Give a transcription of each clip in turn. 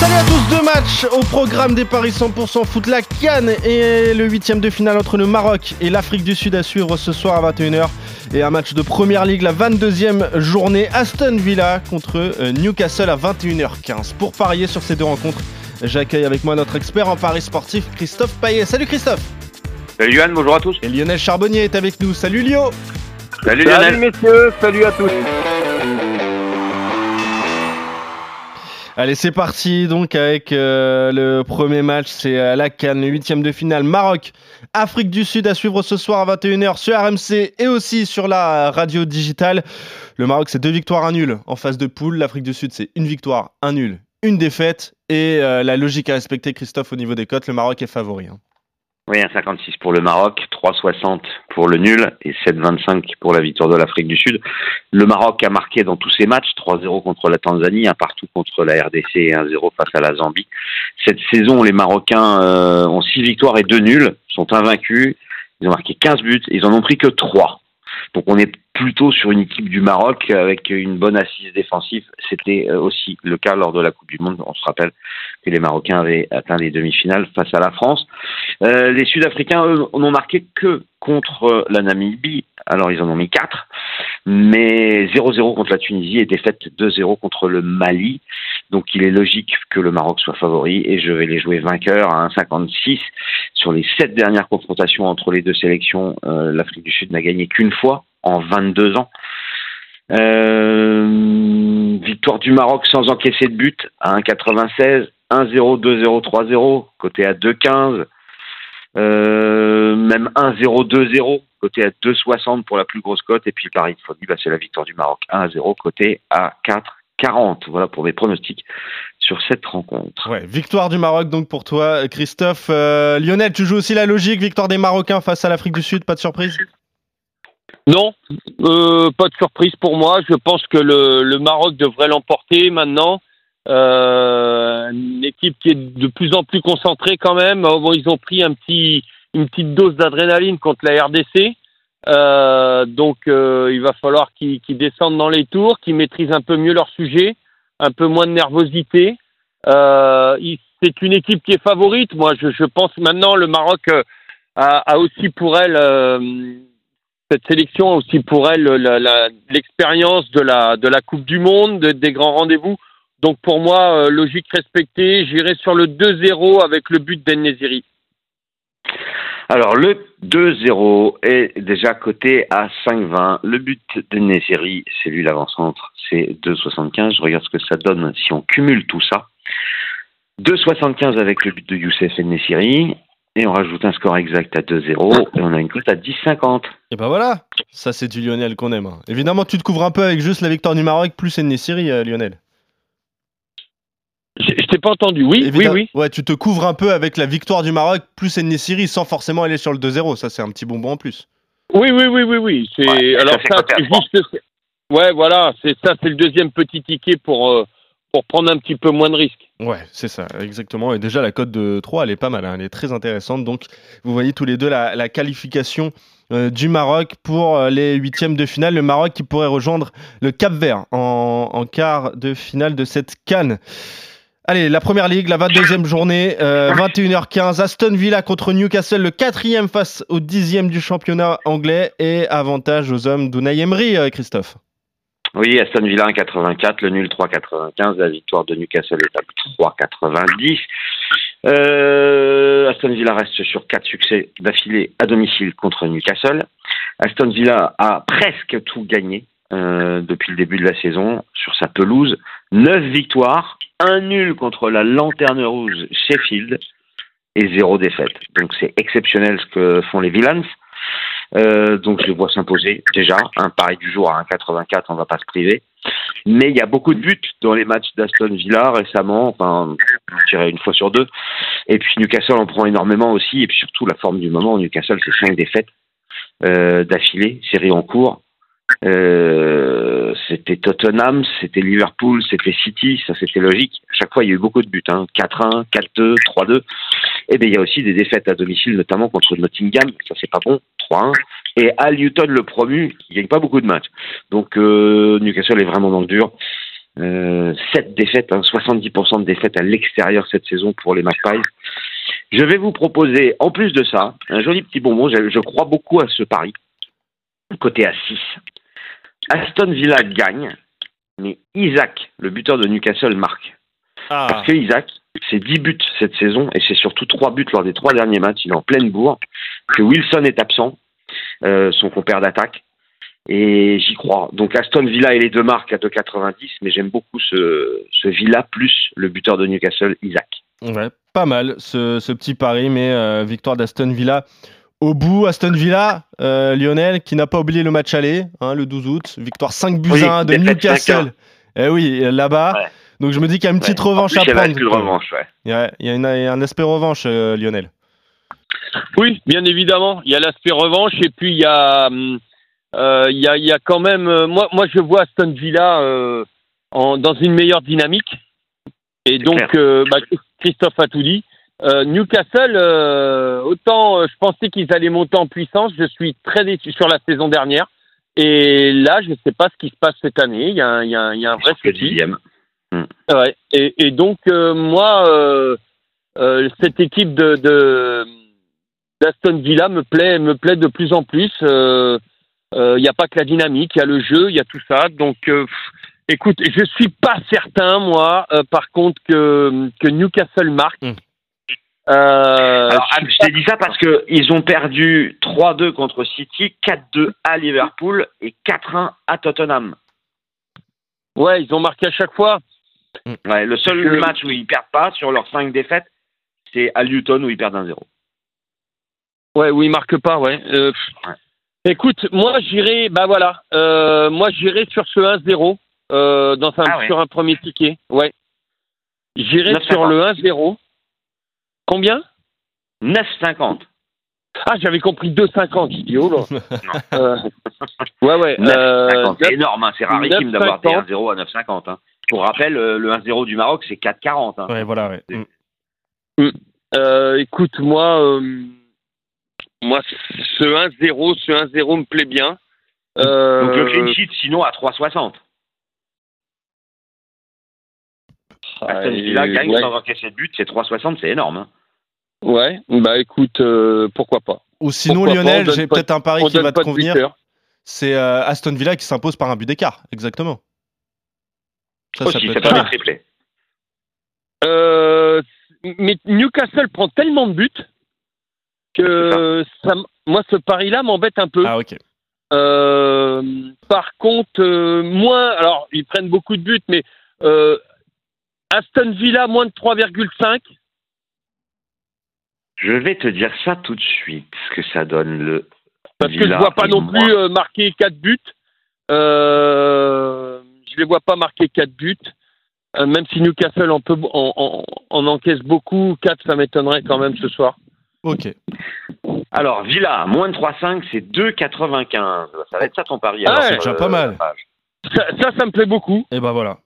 Salut à tous, deux matchs au programme des Paris 100% foot. La Cannes et le huitième de finale entre le Maroc et l'Afrique du Sud à suivre ce soir à 21h. Et un match de Première Ligue, la 22e journée, Aston Villa contre euh, Newcastle à 21h15. Pour parier sur ces deux rencontres, j'accueille avec moi notre expert en paris sportif, Christophe Payet. Salut Christophe Salut Yann, bonjour à tous. Et Lionel Charbonnier est avec nous. Salut Lio Salut Lionel. Salut messieurs, salut à tous. Allez, c'est parti donc avec euh, le premier match, c'est à la Cannes, huitième de finale, Maroc, Afrique du Sud à suivre ce soir à 21h sur RMC et aussi sur la radio digitale. Le Maroc, c'est deux victoires, un nul en phase de poule. L'Afrique du Sud, c'est une victoire, un nul, une défaite. Et euh, la logique à respecter, Christophe, au niveau des cotes, le Maroc est favori. hein. Oui, 1,56 pour le Maroc, 3,60 pour le nul et 7,25 pour la victoire de l'Afrique du Sud. Le Maroc a marqué dans tous ses matchs, 3-0 contre la Tanzanie, un partout contre la RDC et 1-0 face à la Zambie. Cette saison, les Marocains euh, ont 6 victoires et 2 nuls, sont invaincus. Ils ont marqué 15 buts et ils en ont pris que 3. Donc on est plutôt sur une équipe du Maroc avec une bonne assise défensive. C'était euh, aussi le cas lors de la Coupe du Monde. On se rappelle que les Marocains avaient atteint les demi-finales face à la France. Euh, les Sud-Africains, eux, n'ont marqué que contre la Namibie. Alors ils en ont mis 4. Mais 0-0 contre la Tunisie et défaite 2-0 contre le Mali. Donc il est logique que le Maroc soit favori et je vais les jouer vainqueurs à 1,56. Sur les sept dernières confrontations entre les deux sélections, euh, l'Afrique du Sud n'a gagné qu'une fois en 22 ans. Euh, victoire du Maroc sans encaisser de but à 1,96. 1-0, 2-0, 3-0, côté à 2,15. Euh, même 1-0, 2-0, côté à 2,60 pour la plus grosse cote. Et puis le pari de folie, bah, c'est la victoire du Maroc 1-0, côté à 4,40. Voilà pour mes pronostics sur cette rencontre. Ouais, victoire du Maroc donc pour toi, Christophe. Euh, Lionel, tu joues aussi la logique, victoire des Marocains face à l'Afrique du Sud, pas de surprise? Non, euh, pas de surprise pour moi. Je pense que le, le Maroc devrait l'emporter maintenant. Euh, une équipe qui est de plus en plus concentrée quand même. Oh, ils ont pris un petit, une petite dose d'adrénaline contre la RDC. Euh, donc euh, il va falloir qu'ils qu'ils descendent dans les tours, qu'ils maîtrisent un peu mieux leur sujet, un peu moins de nervosité. Euh, c'est une équipe qui est favorite. Moi, je, je pense maintenant le Maroc euh, a, a aussi pour elle cette sélection a aussi pour elle l'expérience de la de la Coupe du Monde, de- des grands rendez-vous. Donc pour moi, euh, logique respectée, j'irai sur le 2-0 avec le but d'Enneziri. Alors le 2-0 est déjà coté à 5,20. Le but de Nesiri, c'est lui l'avant-centre, c'est 2,75. Je regarde ce que ça donne si on cumule tout ça. 2,75 avec le but de Youssef Nesiri. Et on rajoute un score exact à 2-0 et on a une cote à 10,50. Et ben voilà, ça c'est du Lionel qu'on aime. hein. Évidemment, tu te couvres un peu avec juste la victoire du Maroc plus Nessiri, euh, Lionel. T'ai pas entendu. Oui, oui, Évidemment- oui. Ouais, tu te couvres un peu avec la victoire du Maroc plus Nessiri sans forcément aller sur le 2-0. Ça, c'est un petit bonbon en plus. Oui, oui, oui, oui, oui. C'est Ouais, alors ça, c'est ça, juste. Ouais, voilà, c'est ça, c'est le deuxième petit ticket pour euh, pour prendre un petit peu moins de risques. Ouais, c'est ça, exactement. Et déjà, la cote de 3, elle est pas mal, hein, elle est très intéressante. Donc, vous voyez tous les deux la, la qualification euh, du Maroc pour euh, les huitièmes de finale. Le Maroc qui pourrait rejoindre le Cap Vert en, en quart de finale de cette canne. Allez, la première ligue, la 22e journée, euh, 21h15. Aston Villa contre Newcastle, le quatrième face au dixième du championnat anglais. Et avantage aux hommes d'Unai Emery, euh, Christophe. Oui, Aston Villa 1,84, le nul 3,95, la victoire de Newcastle est à 3,90. Euh, Aston Villa reste sur quatre succès d'affilée à domicile contre Newcastle. Aston Villa a presque tout gagné euh, depuis le début de la saison sur sa pelouse. Neuf victoires, un nul contre la lanterne rouge Sheffield et zéro défaite. Donc c'est exceptionnel ce que font les Villans. Euh, donc je vois s'imposer déjà. Un pari du jour à 1,84, on va pas se priver. Mais il y a beaucoup de buts dans les matchs d'Aston Villa récemment, enfin je dirais une fois sur deux. Et puis Newcastle en prend énormément aussi, et puis surtout la forme du moment. Newcastle c'est cinq défaites euh, d'affilée, série en cours. Euh, c'était Tottenham, c'était Liverpool, c'était City, ça c'était logique. À chaque fois, il y a eu beaucoup de buts, hein. 4-1, 4-2, 3-2. Et bien, il y a aussi des défaites à domicile, notamment contre Nottingham, ça c'est pas bon, 3-1. Et Al Newton, le promu, il gagne pas beaucoup de matchs. Donc euh, Newcastle est vraiment dans le dur. Euh, 7 défaites, hein, 70% de défaites à l'extérieur cette saison pour les Magpies. Je vais vous proposer, en plus de ça, un joli petit bonbon. Je, je crois beaucoup à ce pari, côté à 6. Aston Villa gagne, mais Isaac, le buteur de Newcastle, marque. Ah, Parce que Isaac, c'est 10 buts cette saison et c'est surtout 3 buts lors des trois derniers matchs. Il est en pleine bourre. Que Wilson est absent, euh, son compère d'attaque. Et j'y crois. Donc Aston Villa et les deux marques à 2,90, mais j'aime beaucoup ce, ce Villa plus le buteur de Newcastle, Isaac. ouais, pas mal ce, ce petit pari, mais euh, victoire d'Aston Villa. Au bout, Aston Villa, euh, Lionel, qui n'a pas oublié le match aller, hein, le 12 août, victoire 5 buts Oui, à 1 de Newcastle. Eh oui, là-bas. Ouais. Donc je me dis qu'il y a une petite Ouais. revanche plus, à il y avait prendre. une revanche, ouais. Il y a, il y a une- un aspect revanche, euh, Lionel. Oui, bien évidemment. Il y a l'aspect revanche et puis il y a, euh, il y a, il y a quand même. euh, moi, moi, je vois Aston Villa euh, en, dans une meilleure dynamique. Et donc, euh, bah, Christophe a tout dit. Euh, Newcastle, euh, autant euh, je pensais qu'ils allaient monter en puissance, je suis très déçu sur la saison dernière. Et là, je ne sais pas ce qui se passe cette année. Il y a, un- il y a, un- il y a un vrai souci. dixième. Ouais. Et, et donc euh, moi, euh, euh, cette équipe de, de d'Aston Villa me plaît, me plaît de plus en plus. Il n'y a pas que la dynamique, il y a le jeu, il y a tout ça. Donc, euh, pff, écoute, je suis pas certain moi, euh, par contre que que Newcastle marque. Mm. Euh, Alors, je t'ai dit ça parce que ils ont perdu 3-2 contre City, 4-2 à Liverpool et 4-1 à Tottenham. ouais, ils ont marqué à chaque fois. Ouais, le seul match où ils perdent pas sur leurs 5 défaites, c'est à Luton où ils perdent 1-0. Ouais, où ils marquent pas, ouais. Euh. Ouais. Écoute, moi j'irai, bah voilà, euh, moi j'irai sur ce 1-0 euh, dans un, Ah ouais. sur un premier ticket, ouais. J'irai 9,50. sur le 1-0. Combien? 9,50. Ah, j'avais compris 2,50. Je dis, oh là. Euh, ouais, ouais. 9,50. Euh, c'est énorme, hein, c'est rarissime d'avoir des 9,50. 1-0 à 9,50. Hein. Pour rappel, euh, le 1-0 du Maroc, c'est 4,40. Hein. Ouais, voilà, ouais. C'est- Mm. euh, écoute, moi, euh, moi, ce 1-0, ce 1-0 me plaît bien. Euh, Donc le clean sheet, sinon, à 3,60. Aston Villa gagne ouais. sans encaisser de but, c'est 3,60, c'est énorme. Ouais, bah écoute, euh, pourquoi pas. Ou sinon, Pourquoi Lionel, j'ai peut-être un pari qui va te convenir. C'est euh, Aston Villa qui s'impose par un but d'écart. Exactement. Ça, ça Aussi, peut ça être peut triplé. Euh, mais Newcastle prend tellement de buts que ça moi, ce pari-là m'embête un peu. Ah, ok. Euh, par contre, euh, moins. Alors, ils prennent beaucoup de buts, mais euh, Aston Villa moins de 3,5. Je vais te dire ça tout de suite, ce que ça donne le. Parce que je vois pas non moi. plus euh, marquer 4 buts. Euh, je les vois pas marquer 4 buts. Euh, même si Newcastle en, peut, en, en- en encaisse beaucoup, 4 ça m'étonnerait quand même ce soir. Ok. Alors, Villa, moins de 3,5, c'est 2,95. Ça va être ça ton pari. Ah alors, ouais. déjà euh, pas mal. Ça, ça, ça me plaît beaucoup. Et ben voilà.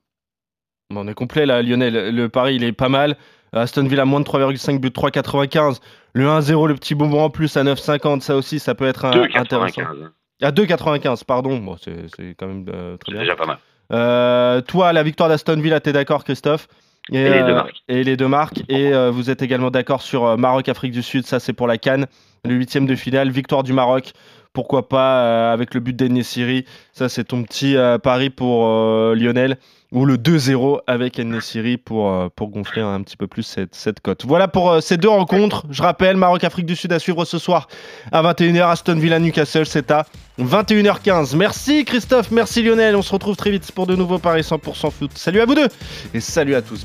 Bon, on est complet là, Lionel. Le pari, il est pas mal. Aston Villa, moins de 3,5 buts, 3,95. Le 1-0, le petit bonbon en plus à 9,50. Ça aussi, ça peut être un- intéressant. 2,95. À 2,95, pardon. Bon, c'est quand même euh, très bien. déjà pas mal. Euh, toi, la victoire d'Aston Villa, t'es d'accord, Christophe? Et les deux euh, marques. Et les deux marques. Et euh, vous êtes également d'accord sur euh, Maroc-Afrique du Sud, ça c'est pour la Cannes. Le huitième de finale, victoire du Maroc. Pourquoi pas euh, avec le but d'Ennesiri. Ça c'est ton petit euh, pari pour euh, Lionel. Ou le 2-0 avec Ennesiri pour, euh, pour gonfler un petit peu plus cette, cette cote. Voilà pour ces deux rencontres. Je rappelle, Maroc-Afrique du Sud à suivre ce soir à 21h. Aston Villa-Newcastle, c'est à 21h15. Merci Christophe, merci Lionel. On se retrouve très vite pour de nouveaux paris 100% foot. Salut à vous deux et salut à tous.